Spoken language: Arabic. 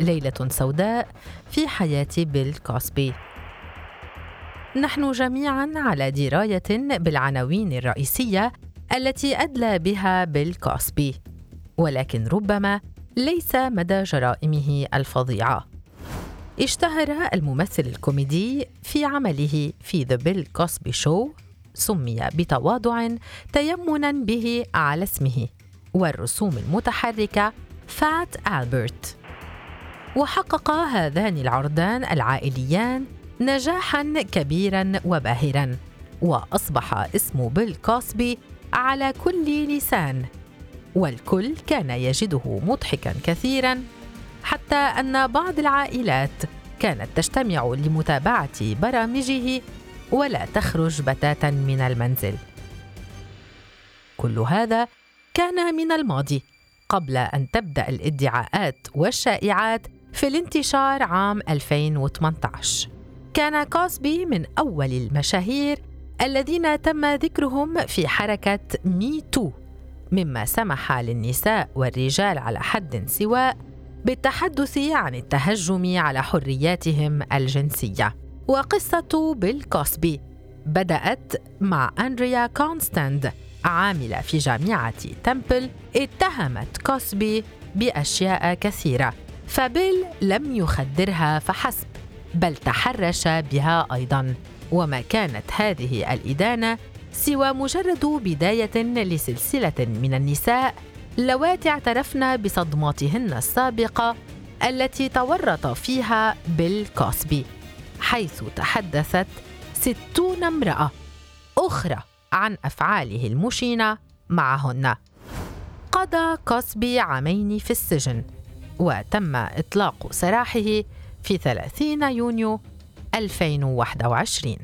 ليلة سوداء في حياة بيل كوسبي. نحن جميعا على دراية بالعناوين الرئيسية التي أدلى بها بيل كوسبي ولكن ربما ليس مدى جرائمه الفظيعة. اشتهر الممثل الكوميدي في عمله في The بيل كوسبي Show سمي بتواضع تيمنا به على اسمه والرسوم المتحركة فات ألبرت. وحقق هذان العرضان العائليان نجاحا كبيرا وباهرا وأصبح اسم بيل كوسبي على كل لسان والكل كان يجده مضحكا كثيرا حتى أن بعض العائلات كانت تجتمع لمتابعة برامجه ولا تخرج بتاتا من المنزل. كل هذا كان من الماضي قبل أن تبدأ الادعاءات والشائعات في الانتشار عام 2018 كان كوسبي من أول المشاهير الذين تم ذكرهم في حركة Me Too مما سمح للنساء والرجال على حد سواء بالتحدث عن التهجم على حرياتهم الجنسية. وقصة بيل كوسبي بدأت مع أندريا كونستاند عاملة في جامعة تمبل اتهمت كوسبي بأشياء كثيرة. فبيل لم يخدرها فحسب بل تحرش بها أيضا. وما كانت هذه الإدانة سوى مجرد بداية لسلسلة من النساء اللواتي اعترفن بصدماتهن السابقة التي تورط فيها بيل كوسبي حيث تحدثت ستون امرأة أخرى عن أفعاله المشينة معهن. قضى كوسبي عامين في السجن. وتم إطلاق سراحه في 30 يونيو 2021